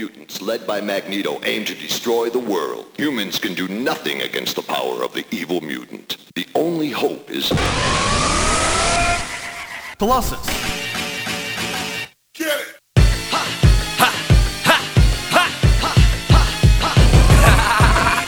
mutants led by Magneto aim to destroy the world. Humans can do nothing against the power of the evil mutant. The only hope is... Colossus.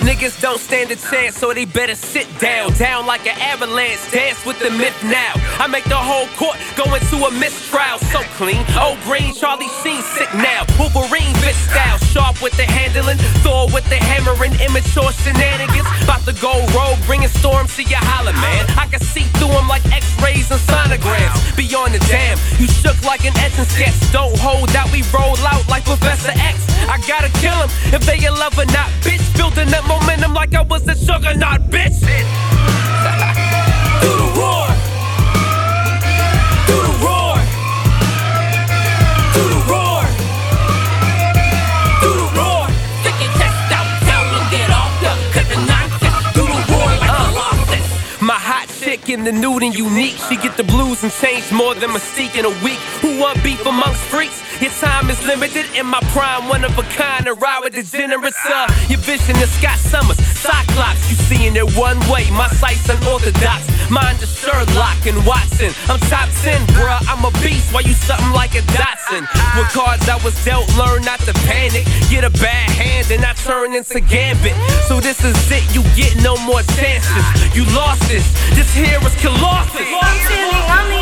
Niggas don't stand a chance, so they better sit down. Down like an avalanche, dance with the myth now. I make the whole court go into a mistrial. So clean, old green, Charlie Sheen sick now. Wolverine fit style, sharp with the handling, Thor with the hammering, immature shenanigans. About to go rogue, bringing storms to your holler, man. I can see through them like x-rays and sonograms. Beyond the dam, you shook like an Etch A Sketch. Don't hold out, we roll out like Professor X. I gotta kill them if they in love or not, bitch. Was a in the nude and unique. She get the blues and change more than Mystique in a week. Who want beef amongst freaks? Your time is limited. In my prime, one of a kind. A ride with generous. Uh, your vision is Scott Summers, Cyclops. You seeing it one way. My sight's unorthodox. Mine is Sherlock and Watson. I'm top 10, bruh. I'm a beast. Why you something like a Dotson? With cards I was dealt, learn not to panic. Get a bad hand and I turn into Gambit. So this is it. You get no more chances. You lost this. This here is Colossus.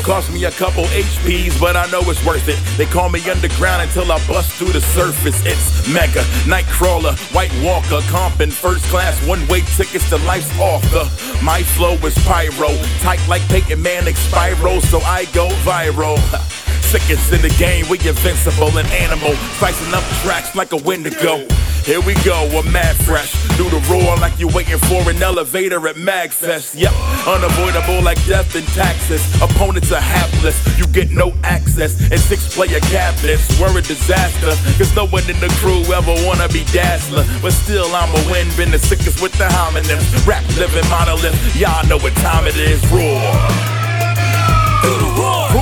Cost me a couple HPs, but I know it's worth it. They call me underground until I bust through the surface. It's Mega, Nightcrawler, White Walker, comping first class, one way tickets to life's author. My flow is pyro, tight like Peyton Manning Spyro, so I go viral. Sickest in the game, we invincible and animal, slicing up tracks like a Wendigo. Here we go, I'm mad fresh. Do the roar like you're waiting for an elevator at Magfest. Yep, unavoidable like death and taxes. Opponents are hapless, you get no access. And six player cabinets were a disaster. Cause no one in the crew ever wanna be Dazzler. But still, I'm a win, been the sickest with the homonyms. Rap living monolith, y'all know what time it is. Roar. Do the roar.